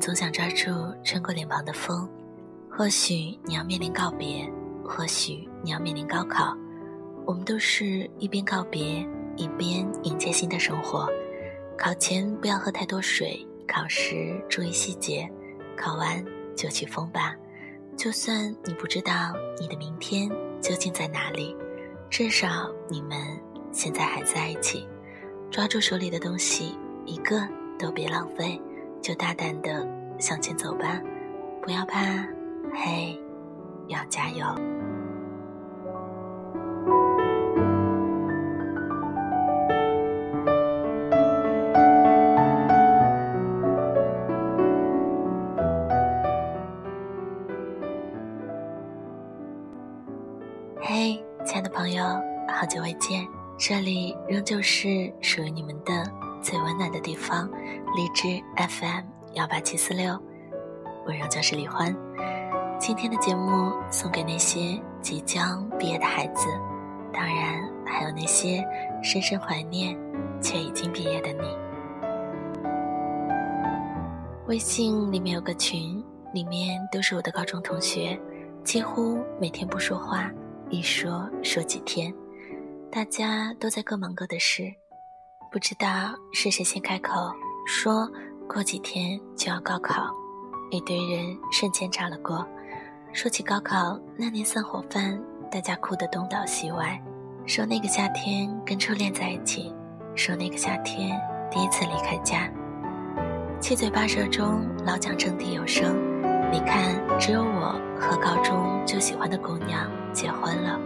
总想抓住吹过脸庞的风。或许你要面临告别，或许你要面临高考。我们都是一边告别，一边迎接新的生活。考前不要喝太多水，考时注意细节，考完就去疯吧。就算你不知道你的明天究竟在哪里，至少你们现在还在一起。抓住手里的东西，一个都别浪费，就大胆的向前走吧，不要怕，嘿，要加油！嘿，亲爱的朋友，好久未见。这里仍旧是属于你们的最温暖的地方，荔枝 FM 幺八七四六，我仍旧是李欢。今天的节目送给那些即将毕业的孩子，当然还有那些深深怀念却已经毕业的你。微信里面有个群，里面都是我的高中同学，几乎每天不说话，一说说几天。大家都在各忙各的事，不知道是谁先开口说过几天就要高考，一堆人瞬间炸了锅。说起高考那年散伙饭，大家哭得东倒西歪，说那个夏天跟初恋在一起，说那个夏天第一次离开家。七嘴八舌中老蒋掷地有声，你看，只有我和高中就喜欢的姑娘结婚了。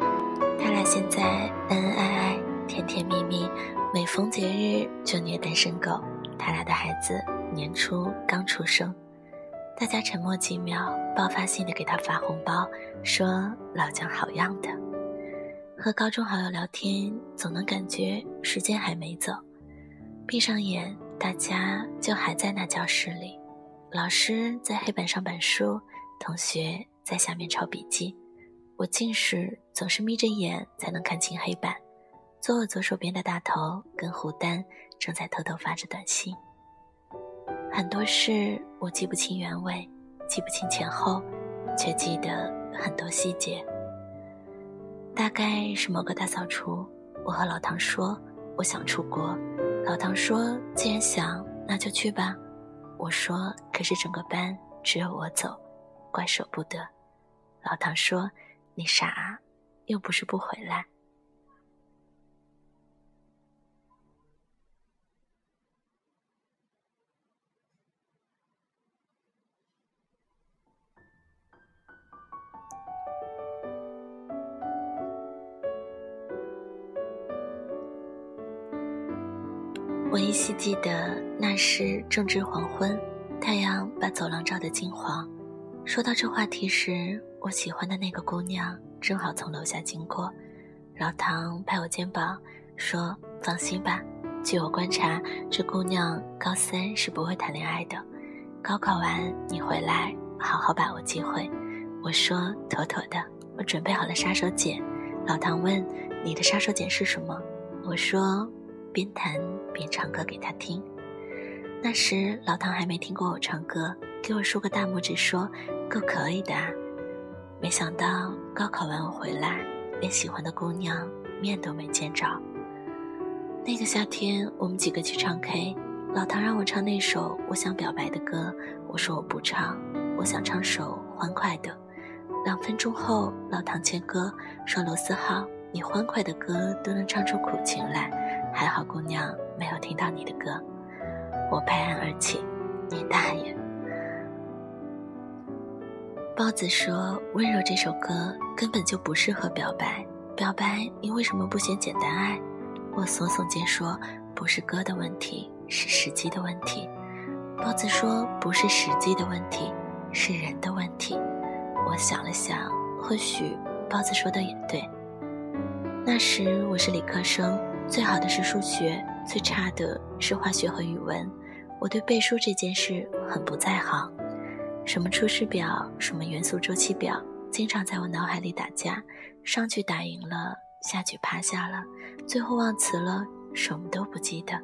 他俩现在恩恩爱爱，甜甜蜜蜜，每逢节日就虐单身狗。他俩的孩子年初刚出生，大家沉默几秒，爆发性的给他发红包，说老姜好样的。和高中好友聊天，总能感觉时间还没走。闭上眼，大家就还在那教室里，老师在黑板上板书，同学在下面抄笔记。我近视，总是眯着眼才能看清黑板。坐我左手边的大头跟胡丹正在偷偷发着短信。很多事我记不清原委，记不清前后，却记得很多细节。大概是某个大扫除，我和老唐说我想出国。老唐说既然想，那就去吧。我说可是整个班只有我走，怪舍不得。老唐说。你傻，又不是不回来。我依稀记得那时正值黄昏，太阳把走廊照得金黄。说到这话题时，我喜欢的那个姑娘正好从楼下经过，老唐拍我肩膀说：“放心吧，据我观察，这姑娘高三是不会谈恋爱的。高考完你回来，好好把握机会。”我说：“妥妥的，我准备好了杀手锏。”老唐问：“你的杀手锏是什么？”我说：“边弹便唱歌给他听。”那时老唐还没听过我唱歌，给我竖个大拇指说：“够可以的。”没想到高考完我回来，连喜欢的姑娘面都没见着。那个夏天，我们几个去唱 K，老唐让我唱那首我想表白的歌，我说我不唱，我想唱首欢快的。两分钟后，老唐切歌说：“罗思浩，你欢快的歌都能唱出苦情来，还好姑娘没有听到你的歌。”我拍案而起：“你大爷！”包子说：“温柔这首歌根本就不适合表白。表白，你为什么不选简单爱？”我耸耸肩说：“不是歌的问题，是时机的问题。”包子说：“不是时机的问题，是人的问题。”我想了想，或许包子说的也对。那时我是理科生，最好的是数学，最差的是化学和语文。我对背书这件事很不在行。什么出师表，什么元素周期表，经常在我脑海里打架。上去打赢了，下去趴下了，最后忘词了，什么都不记得。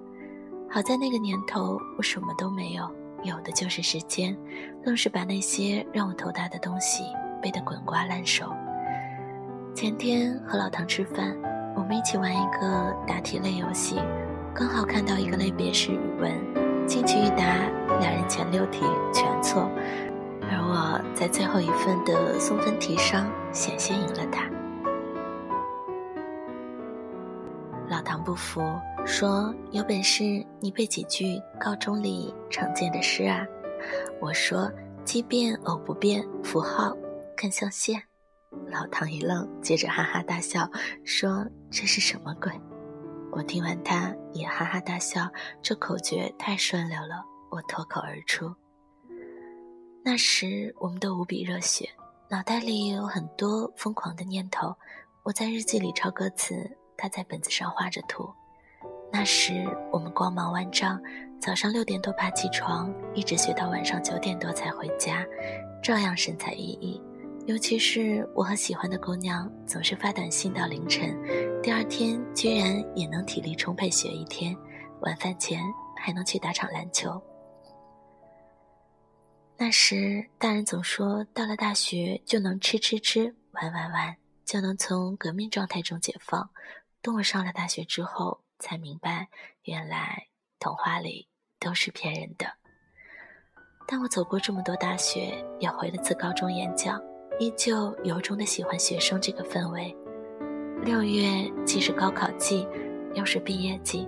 好在那个年头我什么都没有，有的就是时间，愣是把那些让我头大的东西背得滚瓜烂熟。前天和老唐吃饭，我们一起玩一个答题类游戏，刚好看到一个类别是语文，进去一答，两人前六题全错，而我在最后一份的送分题上险些赢了他。老唐不服，说：“有本事你背几句高中里常见的诗啊！”我说：“奇变偶不变，符号更像线。”老唐一愣，接着哈哈大笑，说：“这是什么鬼？”我听完，他也哈哈大笑。这口诀太顺溜了，我脱口而出。那时我们都无比热血，脑袋里也有很多疯狂的念头。我在日记里抄歌词。他在本子上画着图。那时我们光芒万丈，早上六点多爬起床，一直学到晚上九点多才回家，照样神采奕奕。尤其是我和喜欢的姑娘，总是发短信到凌晨，第二天居然也能体力充沛学一天，晚饭前还能去打场篮球。那时大人总说，到了大学就能吃吃吃，玩玩玩，就能从革命状态中解放。等我上了大学之后，才明白，原来童话里都是骗人的。但我走过这么多大学，也回了次高中演讲，依旧由衷的喜欢学生这个氛围。六月既是高考季，又是毕业季，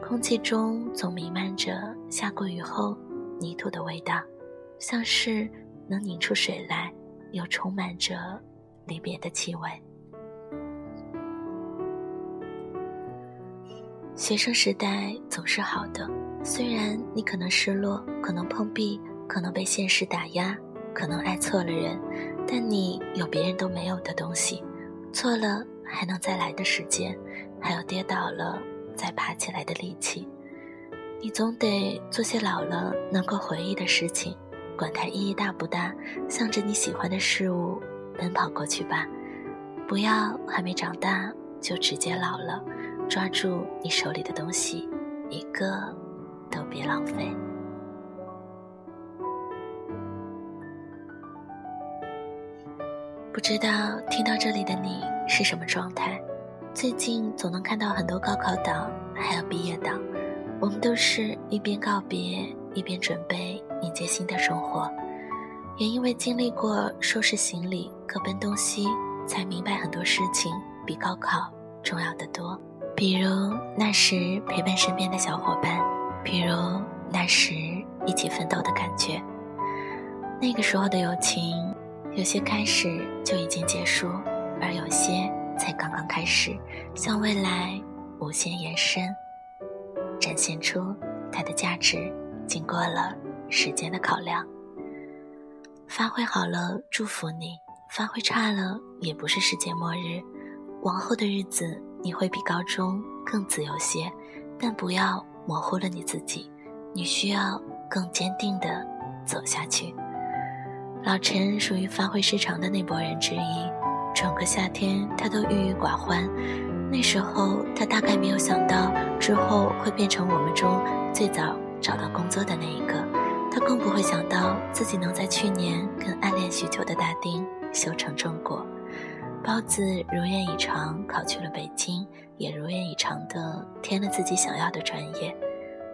空气中总弥漫着下过雨后泥土的味道，像是能拧出水来，又充满着离别的气味。学生时代总是好的，虽然你可能失落，可能碰壁，可能被现实打压，可能爱错了人，但你有别人都没有的东西，错了还能再来的时间，还有跌倒了再爬起来的力气。你总得做些老了能够回忆的事情，管它意义大不大，向着你喜欢的事物奔跑过去吧，不要还没长大就直接老了。抓住你手里的东西，一个都别浪费。不知道听到这里的你是什么状态？最近总能看到很多高考党，还有毕业党，我们都是一边告别，一边准备迎接新的生活。也因为经历过收拾行李、各奔东西，才明白很多事情比高考重要的多。比如那时陪伴身边的小伙伴，比如那时一起奋斗的感觉。那个时候的友情，有些开始就已经结束，而有些才刚刚开始，向未来无限延伸，展现出它的价值。经过了时间的考量，发挥好了，祝福你；发挥差了，也不是世界末日。往后的日子。你会比高中更自由些，但不要模糊了你自己。你需要更坚定地走下去。老陈属于发挥失常的那波人之一，整个夏天他都郁郁寡欢。那时候他大概没有想到之后会变成我们中最早找到工作的那一个，他更不会想到自己能在去年跟暗恋许久的大丁修成正果。包子如愿以偿考去了北京，也如愿以偿的填了自己想要的专业。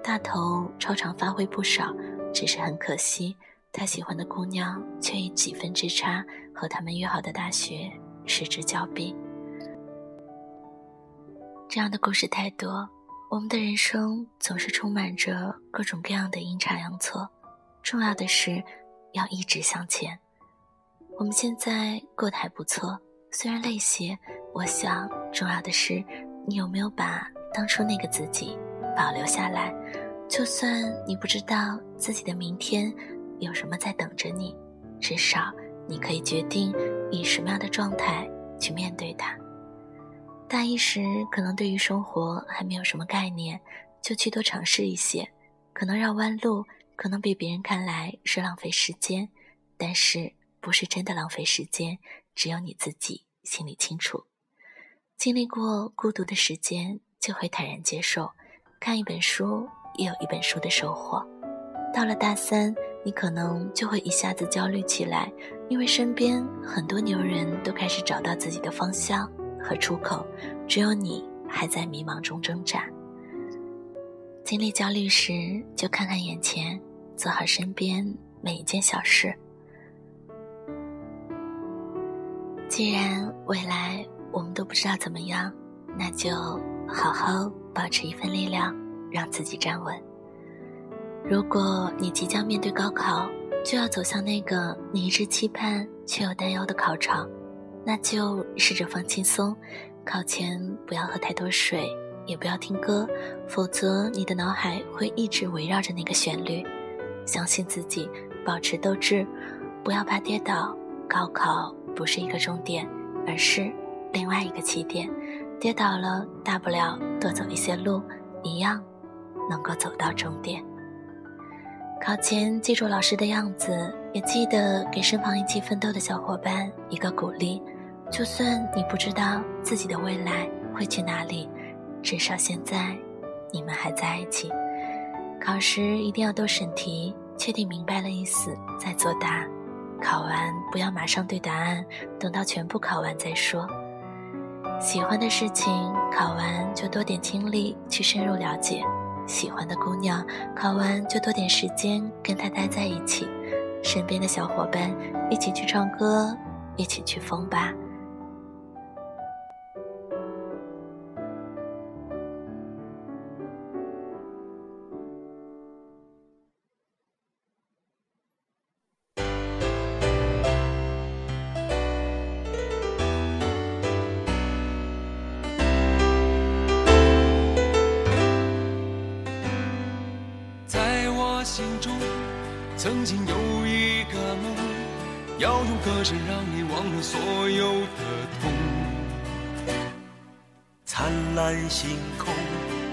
大头超常发挥不少，只是很可惜，他喜欢的姑娘却以几分之差和他们约好的大学失之交臂。这样的故事太多，我们的人生总是充满着各种各样的阴差阳错。重要的是要一直向前。我们现在过得还不错。虽然累些，我想重要的是，你有没有把当初那个自己保留下来？就算你不知道自己的明天有什么在等着你，至少你可以决定以什么样的状态去面对它。大一时可能对于生活还没有什么概念，就去多尝试一些，可能绕弯路，可能被别人看来是浪费时间，但是不是真的浪费时间，只有你自己。心里清楚，经历过孤独的时间，就会坦然接受。看一本书，也有一本书的收获。到了大三，你可能就会一下子焦虑起来，因为身边很多牛人都开始找到自己的方向和出口，只有你还在迷茫中挣扎。经历焦虑时，就看看眼前，做好身边每一件小事。既然未来我们都不知道怎么样，那就好好保持一份力量，让自己站稳。如果你即将面对高考，就要走向那个你一直期盼却又担忧的考场，那就试着放轻松。考前不要喝太多水，也不要听歌，否则你的脑海会一直围绕着那个旋律。相信自己，保持斗志，不要怕跌倒。高考不是一个终点，而是另外一个起点。跌倒了，大不了多走一些路，一样能够走到终点。考前记住老师的样子，也记得给身旁一起奋斗的小伙伴一个鼓励。就算你不知道自己的未来会去哪里，至少现在你们还在一起。考试一定要多审题，确定明白了意思再作答。考完不要马上对答案，等到全部考完再说。喜欢的事情考完就多点精力去深入了解。喜欢的姑娘，考完就多点时间跟她待在一起，身边的小伙伴一起去唱歌，一起去疯吧。心中曾经有一个梦，要用歌声让你忘了所有的痛。灿烂星空，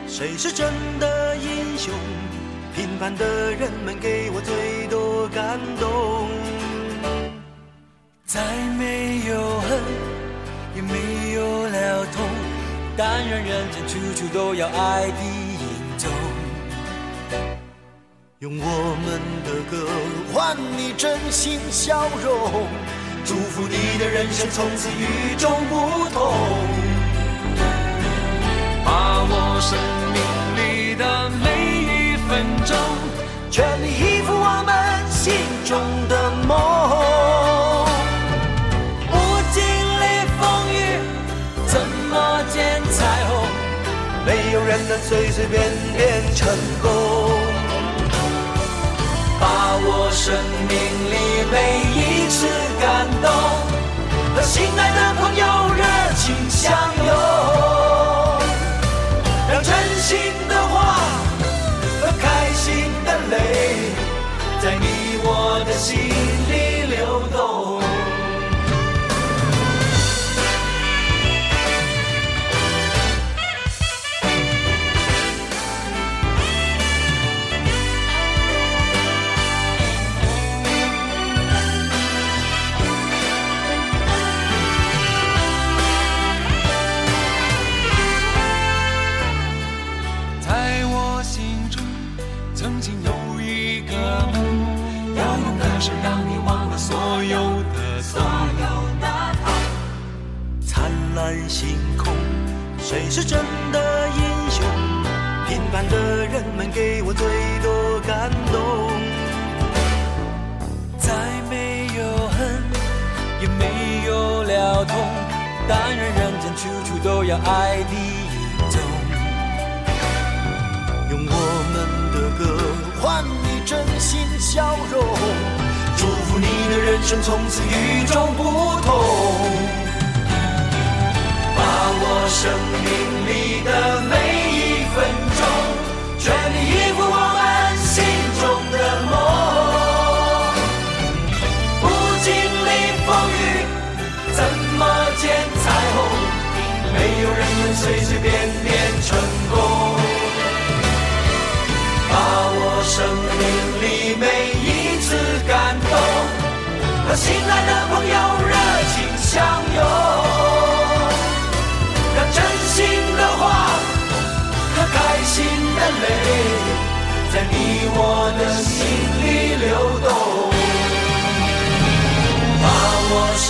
谁是真的英雄？平凡的人们给我最多感动。再没有恨，也没有了痛，但愿人间处处都有爱的。用我们的歌换你真心笑容，祝福你的人生从此与众不同。把握生命里的每一分钟，全力以赴我们心中的梦。不经历风雨，怎么见彩虹？没有人能随随便便成功。生命里每一次感动，和心爱的朋友热情相拥，让真心的话和开心的泪，在你我的心。有了痛，但愿人间处处都有爱的影踪。用我们的歌换你真心笑容，祝福你的人生从此与众不同。把我生命里的每我的心里流动，把我生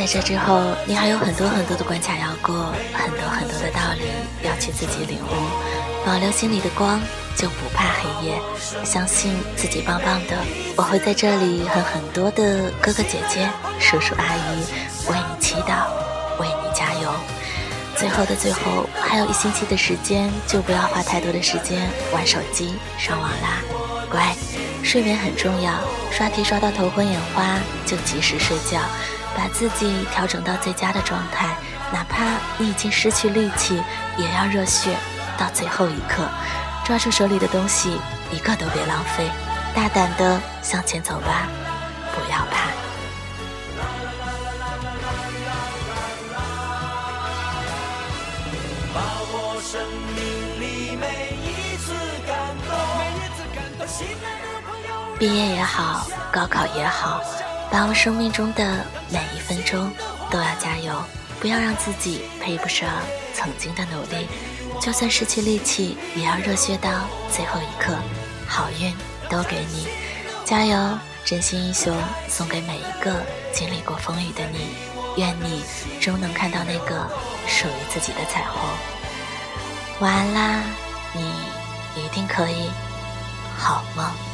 在这之后，你还有很多很多的关卡要过，很多很多的道理要去自己领悟，保留心里的光，就不怕黑夜。相信自己棒棒的，我会在这里和很多的哥哥姐姐、叔叔阿姨为你祈祷，为你加油。最后的最后，还有一星期的时间，就不要花太多的时间玩手机、上网啦。乖，睡眠很重要，刷题刷到头昏眼花就及时睡觉。把自己调整到最佳的状态，哪怕你已经失去力气，也要热血到最后一刻。抓住手里的东西，一个都别浪费，大胆的向前走吧，不要怕。毕业也好，高考也好，把握生命中的每一分钟，都要加油，不要让自己配不上曾经的努力。就算失去力气，也要热血到最后一刻。好运都给你，加油！真心英雄送给每一个经历过风雨的你，愿你终能看到那个属于自己的彩虹。晚安啦，你一定可以，好梦。